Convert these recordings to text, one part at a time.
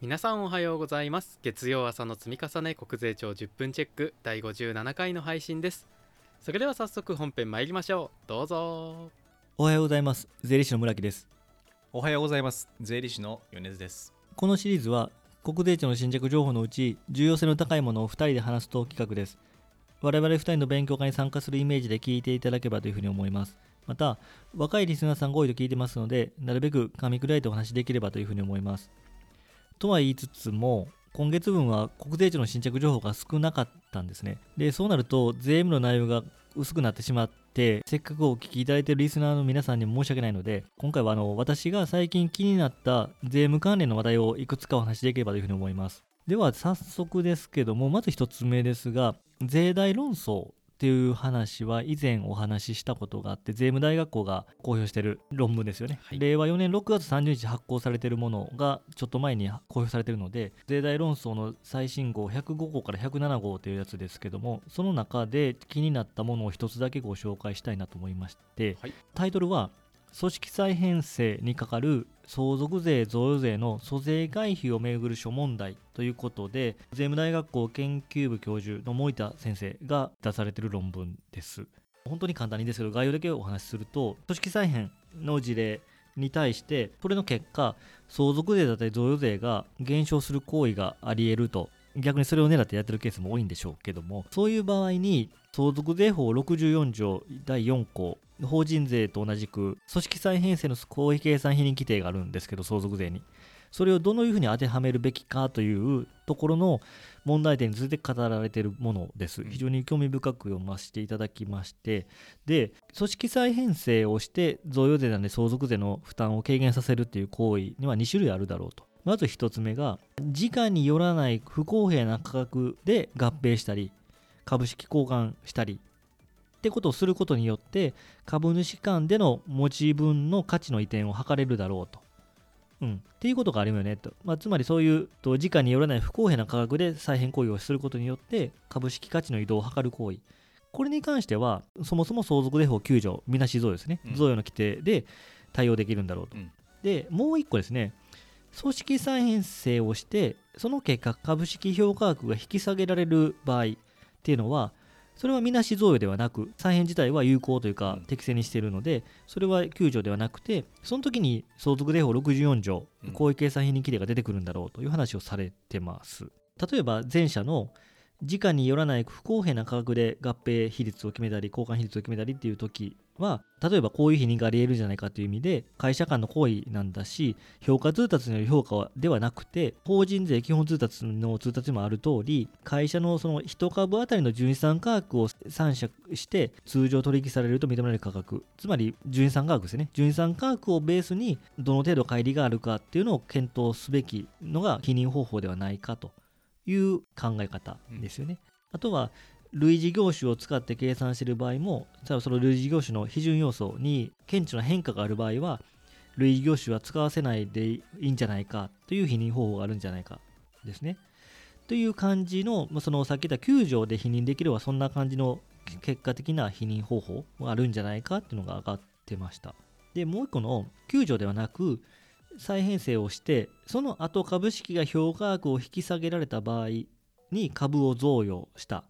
皆さんおはようございます。月曜朝の積み重ね国税庁10分チェック第57回の配信です。それでは早速本編参りましょう。どうぞ。おはようございます。税理士の村木です。おはようございます。税理士の米津です。このシリーズは国税庁の新着情報のうち重要性の高いものを2人で話すと企画です。我々2人の勉強会に参加するイメージで聞いていただければというふうに思います。また若いリスナーさんが多いと聞いてますのでなるべく噛み砕いてお話しできればというふうに思いますとは言いつつも今月分は国税庁の新着情報が少なかったんですね。で、そうなると税務の内容が薄くなってしまって、せっかくお聞きいただいているリスナーの皆さんに申し訳ないので、今回はあの私が最近気になった税務関連の話題をいくつかお話しできればというふうに思います。では早速ですけども、まず1つ目ですが、税大論争っていう話は以前お話ししたことがあって税務大学校が公表している論文ですよね、はい、令和4年6月30日発行されているものがちょっと前に公表されているので税大論争の最新号105号から107号というやつですけどもその中で気になったものを一つだけご紹介したいなと思いまして、はい、タイトルは組織再編成にかかる相続税贈与税の租税回避をめぐる諸問題ということで税務大学校研究部教授の森田先生が出されている論文です。本当に簡単にですけど概要だけお話しすると組織再編の事例に対してそれの結果相続税だったり贈与税が減少する行為があり得ると逆にそれを狙ってやってるケースも多いんでしょうけどもそういう場合に相続税法64条第4項法人税と同じく組織再編成の公費計算費任規定があるんですけど相続税に。それをどのいうふうに当てはめるべきかというところの問題点について語られているものです。非常に興味深く読ませていただきまして。で組織再編成をして贈与税なんで相続税の負担を軽減させるっていう行為には2種類あるだろうと。まず1つ目が時価によらない不公平な価格で合併したり株式交換したりってことをすることによって株主間での持ち分の価値の移転を図れるだろうと。うん、っていうことがあるよねと、まあ、つまりそういうと時価によらない不公平な価格で再編行為をすることによって株式価値の移動を図る行為。これに関してはそもそも相続税法9条みなし贈与ですね、贈与の規定で対応できるんだろうと、うん、でもう一個ですね。組織再編成をしてその結果株式評価額が引き下げられる場合っていうのはそれはみなし贈与ではなく再編自体は有効というか適正にしているのでそれは9条ではなくてその時に相続税法64条公益計算費任規定が出てくるんだろうという話をされてます。例えば前者の時価によらない不公平な価格で合併比率を決めたり交換比率を決めたりっていう時は例えばこういう否認があり得るんじゃないかという意味で会社間の行為なんだし評価通達による評価ではなくて法人税基本通達の通達にもある通り会社のその1株当たりの純資産価格を算出して通常取引されると認められる価格。つまり純資産価格ですね。純資産価格をベースにどの程度乖離があるかっていうのを検討すべきのが否認方法ではないかという考え方ですよね、うん、あとは類似業種を使って計算している場合も、例えばその類似業種の批准要素に顕著な変化がある場合は、類似業種は使わせないでいいんじゃないかという否認方法があるんじゃないかですね。という感じのま、そのさっき言った9条で否認できればそんな感じの結果的な否認方法があるんじゃないかっていうのが上がってました。で、もう一個の9条ではなく、再編成をして、その後株式が評価額を引き下げられた場合に株を贈与した。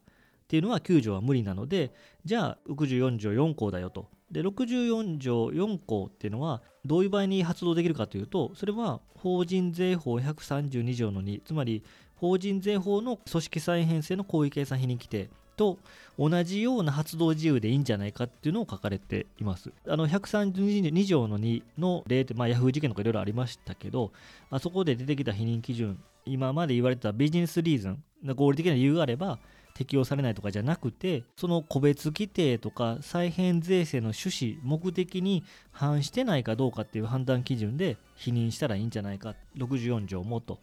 っていうのは9条は無理なのでじゃあ64条4項だよと。で64条4項っていうのはどういう場合に発動できるかというとそれは法人税法132条の2つまり法人税法の組織再編成の行為計算費任規定と同じような発動自由でいいんじゃないかっていうのを書かれています。あの132条の2の例って、まあ、ヤフー事件とかいろいろありましたけど、あそこで出てきた否認基準、今まで言われたビジネスリーズン、合理的な理由があれば、適用されないとかじゃなくてその個別規定とか再編税制の趣旨目的に反してないかどうかっていう判断基準で否認したらいいんじゃないか64条もと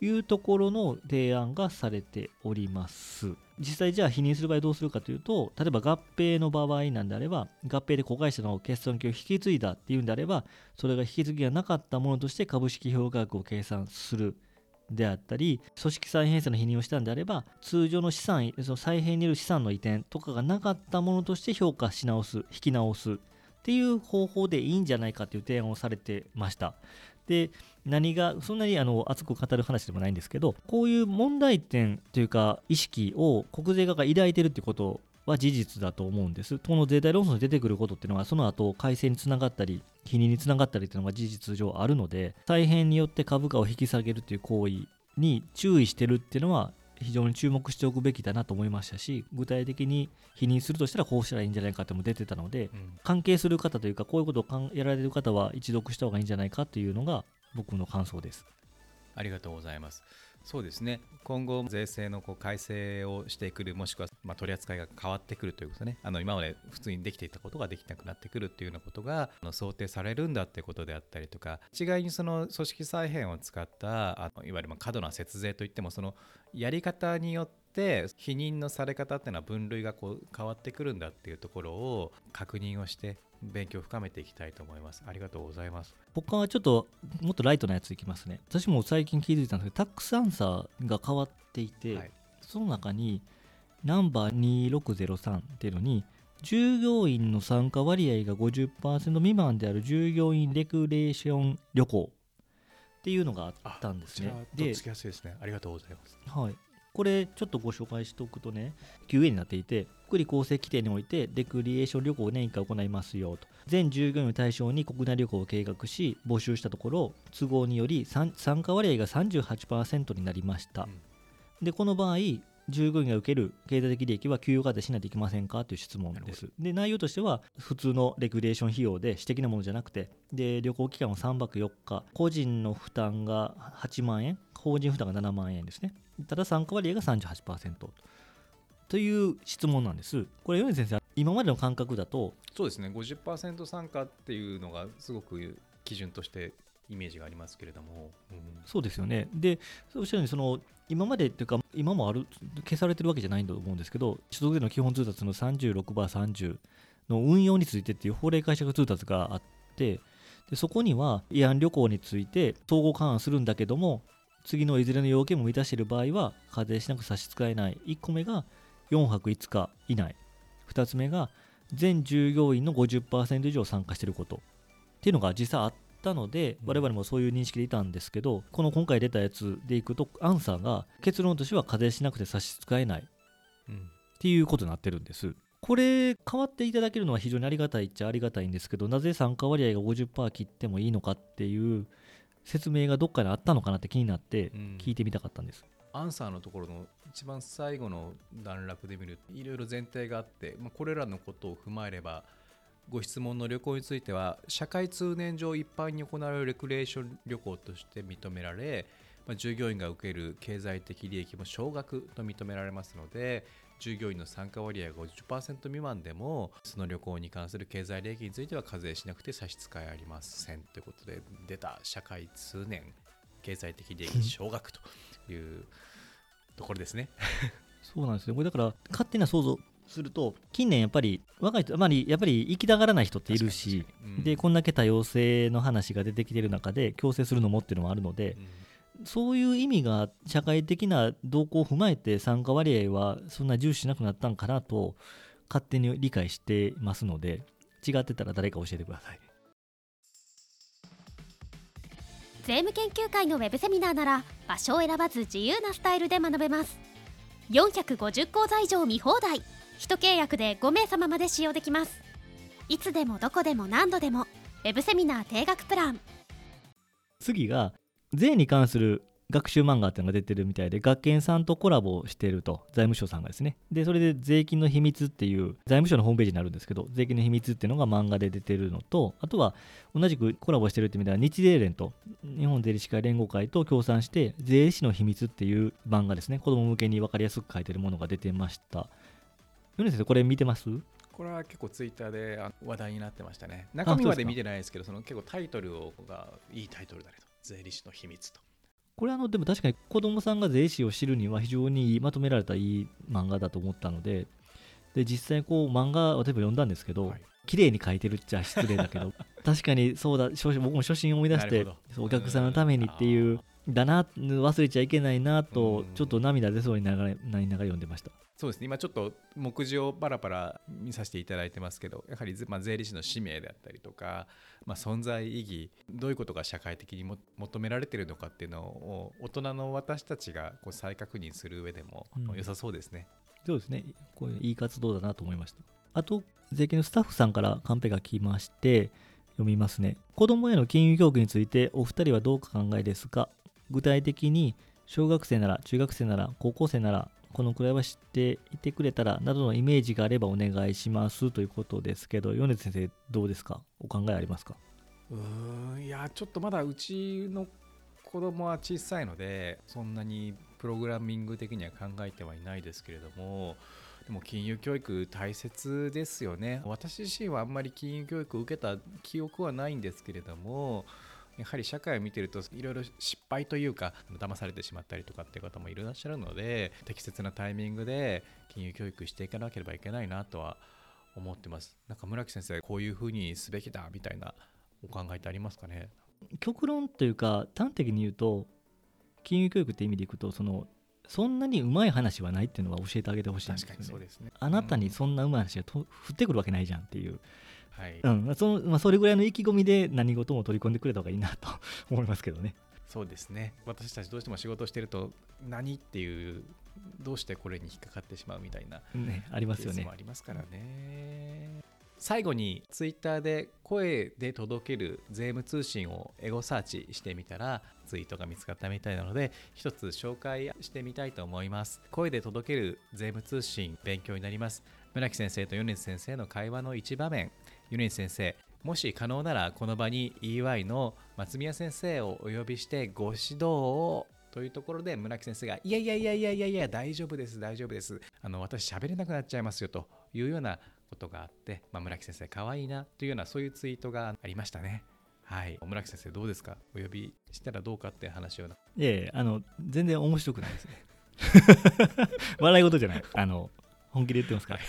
いうところの提案がされております。実際じゃあ否認する場合どうするかというと例えば合併の場合なんであれば合併で子会社の欠損金を引き継いだっていうんであればそれが引き継ぎがなかったものとして株式評価額を計算する。であったり組織再編成の否認をしたんであれば通常の資産その再編による資産の移転とかがなかったものとして評価し直す引き直すっていう方法でいいんじゃないかという提案をされてました。で何がそんなにあの熱く語る話でもないんですけどこういう問題点というか意識を国税側が抱いてるってことは事実だと思うんです。この税体論争に出てくることっていうのはその後改正につながったり否認につながったりっていうのが事実上あるので再編によって株価を引き下げるという行為に注意してるっていうのは非常に注目しておくべきだなと思いましたし具体的に否認するとしたらこうしたらいいんじゃないかっても出てたので、うん、関係する方というかこういうことをやられる方は一読した方がいいんじゃないかというのが僕の感想です。ありがとうございますそうですね。今後税制のこう改正をしてくるもしくはま取り扱いが変わってくるということね。あの今まで普通にできていたことができなくなってくるっていうようなことが想定されるんだってことであったりとか一概にその組織再編を使ったあのいわゆるま過度な節税といってもそのやり方によってって否認のされ方っていうのは分類がこう変わってくるんだっていうところを確認をして勉強を深めていきたいと思います。ありがとうございます。他はちょっともっとライトなやついきますね。私も最近気づいたんですけど、タックスアンサーが変わっていて、はい、その中にナンバー2603っていうのに、従業員の参加割合が50%未満である従業員レクレーション旅行っていうのがあったんですね。で、つきやすいですね。ありがとうございます。はい。これちょっとご紹介しておくとね QA になっていて福利厚生規定においてレクリエーション旅行を年1回行いますよと。全従業員を対象に国内旅行を計画し募集したところ都合により参加割合が38%になりました、うん、でこの場合従業員が受ける経済的利益は給与課税しないといけませんかという質問です。で、内容としては、普通のレクリエーション費用で私的なものじゃなくて、で、旅行期間は3泊4日、個人の負担が8万円、法人負担が7万円ですね。ただ参加割合が38%という質問なんです。これ、米先生、今までの感覚だとそうですね、50%参加っていうのがすごく基準としてイメージがありますけれども、うん、そうですよね。で、おっしゃるようにその今までっていうか、今もある消されてるわけじゃないんだと思うんですけど、所得税の基本通達の36バー30の運用についてっていう法令解釈通達があって、でそこには慰安旅行について総合勘案するんだけども、次のいずれの要件も満たしている場合は課税しなく差し支えない。1個目が4泊5日以内。2つ目が全従業員の50%以上参加していることっていうのが実際あったので、我々もそういう認識でいたんですけど、この今回出たやつでいくと、アンサーが結論としては課税しなくて差し支えない。っていうことになってるんです。これ変わっていただけるのは非常にありがたいっちゃありがたいんですけどなぜ参加割合が50%切ってもいいのかっていう説明がどっかであったのかなって気になって聞いてみたかったんです、うん、アンサーのところの一番最後の段落で見るといろいろ前提があって、まあ、これらのことを踏まえればご質問の旅行については社会通念上一般に行われるレクレーション旅行として認められ、まあ、従業員が受ける経済的利益も少額と認められますので従業員の参加割合が50%未満でもその旅行に関する経済利益については課税しなくて差し支えありませんということで出た社会通念経済的利益少額というところですね。そうなんですねこれだから勝手な想像すると近年やっぱり若い人あまりやっぱり生きたがらない人っているし、うん、でこんだけ多様性の話が出てきてる中で強制するのもっていうのもあるので、うん。そういう意味が社会的な動向を踏まえて参加割合はそんな重視しなくなったんかなと勝手に理解していますので違ってたら誰か教えてください。税務研究会のウェブセミナーなら場所を選ばず自由なスタイルで学べます。450講座以上見放題1契約で5名様まで使用できますいつでもどこでも何度でもウェブセミナー定額プラン次が税に関する学習漫画っていうのが出てるみたいで、学研さんとコラボしてると、財務省さんがですね。で、それで税金の秘密っていう、財務省のホームページになるんですけど、税金の秘密っていうのが漫画で出てるのと、あとは同じくコラボしてるって意味では、日税連と、日本税理士会連合会と協賛して、税理士の秘密っていう漫画ですね、子供向けに分かりやすく書いてるものが出てました。米先生、これ見てます？これは結構ツイッターで話題になってましたね。中身まで見てないですけど、その結構タイトルがいいタイトルだねと。税理士の秘密と。これあのでも確かに子供さんが税理士を知るには非常にまとめられたいい漫画だと思ったのでで実際こう漫画例えば読んだんですけど、はい、綺麗に書いてるっちゃ失礼だけど 確かにそうだ僕も初心を思い出してお客さんのためにっていうだな忘れちゃいけないなとうん。ちょっと涙出そうになりながら読んでました。そうですね。今ちょっと目次をパラパラ見させていただいてますけどやはり、まあ、税理士の使命であったりとか、まあ、存在意義どういうことが社会的にも求められているのかっていうのを大人の私たちがこう再確認する上でもうん。良さそうですね。そうですね。こういういい活動だなと思いました。あと税金のスタッフさんからカンペが来まして読みますね。子供への金融教育についてお二人はどうお考えですか？具体的に小学生なら中学生なら高校生ならこのくらいは知っていてくれたらなどのイメージがあればお願いしますということですけど米津先生どうですかお考えありますか？うーんいやちょっとまだうちの子供は小さいのでそんなにプログラミング的には考えてはいないですけれどもでも金融教育大切ですよね。私自身はあんまり金融教育を受けた記憶はないんですけれどもやはり社会を見てるといろいろ失敗というか騙されてしまったりとかっていう方もいらっしゃるので適切なタイミングで金融教育していかなければいけないなとは思ってます。なんか村木先生こういうふうにすべきだみたいなお考えってありますかね？極論というか端的に言うと金融教育って意味でいくとそのそんなにうまい話はないっていうのは教えてあげてほしいんですよ、ね、ですね。あなたにそんなうまい話がと降ってくるわけないじゃんっていう、はい、うん。まあそのまあ、それぐらいの意気込みで何事も取り込んでくれた方がいいなと 思いますけどね。そうですね。私たちどうしても仕事をしてると何っていうどうしてこれに引っかかってしまうみたいなねありますよね。あ。りますからね。最後にツイッターで声で届ける税務通信をエゴサーチしてみたらツイートが見つかったみたいなので一つ紹介してみたいと思います。声で届ける税務通信勉強になります。村木先生と米津先生の会話の一場面米津先生もし可能ならこの場に EY の松宮先生をお呼びしてご指導をというところで村木先生がいやいやいやいやいやいや大丈夫です大丈夫ですあの私喋れなくなっちゃいますよというようなことがあって、まあ、村木先生可愛いなというようなそういうツイートがありましたねはい村木先生どうですか？お呼びしたらどうかって話をいやいやあの全然面白くないですね。笑い事じゃない。あの本気で言ってますから。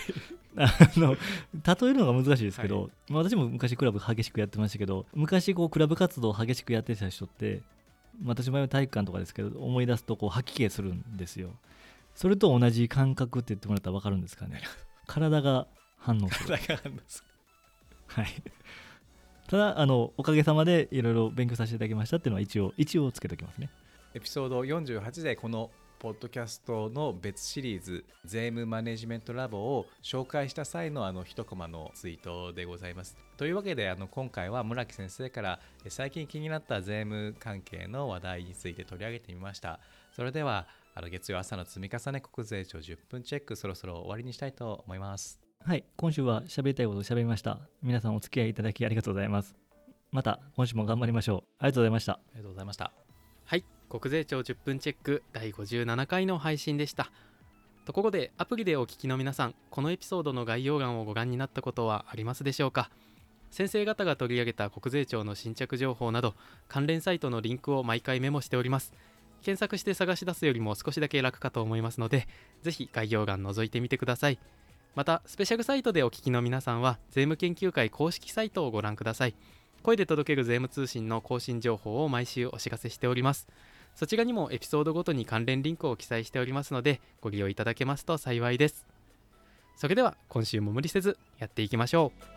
あの例えるのが難しいですけど、はまあ私も昔クラブ激しくやってましたけど昔こうクラブ活動を激しくやってた人ってまあ私の場合は体育館とかですけど思い出すとこう吐き気するんですよ。それと同じ感覚って言ってもらったら分かるんですかね。体が反応する。体が反応する。はい。ただあのおかげさまでいろいろ勉強させていただきましたっていうのは一応一応つけておきますね。エピソード48でこのポッドキャストの別シリーズ税務マネジメントラボを紹介した際のあの一コマのツイートでございます。というわけであの今回は村木先生からえ最近気になった税務関係の話題について取り上げてみました。それではあの月曜朝の積み重ね国税庁10分チェックそろそろ終わりにしたいと思います。はい今週は喋りたいことを喋りました皆さんお付き合いいただきありがとうございますまた今週も頑張りましょうありがとうございましたありがとうございました。はい国税庁10分チェック第57回の配信でした。ところでアプリでお聞きの皆さんこのエピソードの概要欄をご覧になったことはありますでしょうか？先生方が取り上げた国税庁の新着情報など関連サイトのリンクを毎回メモしております。検索して探し出すよりも少しだけ楽かと思いますのでぜひ概要欄覗いてみてください。またスペシャルサイトでお聞きの皆さんは税務研究会公式サイトをご覧ください。声で届ける税務通信の更新情報を毎週お知らせしております。そちらにもエピソードごとに関連リンクを記載しておりますのでご利用いただけますと幸いです。それでは今週も無理せずやっていきましょう。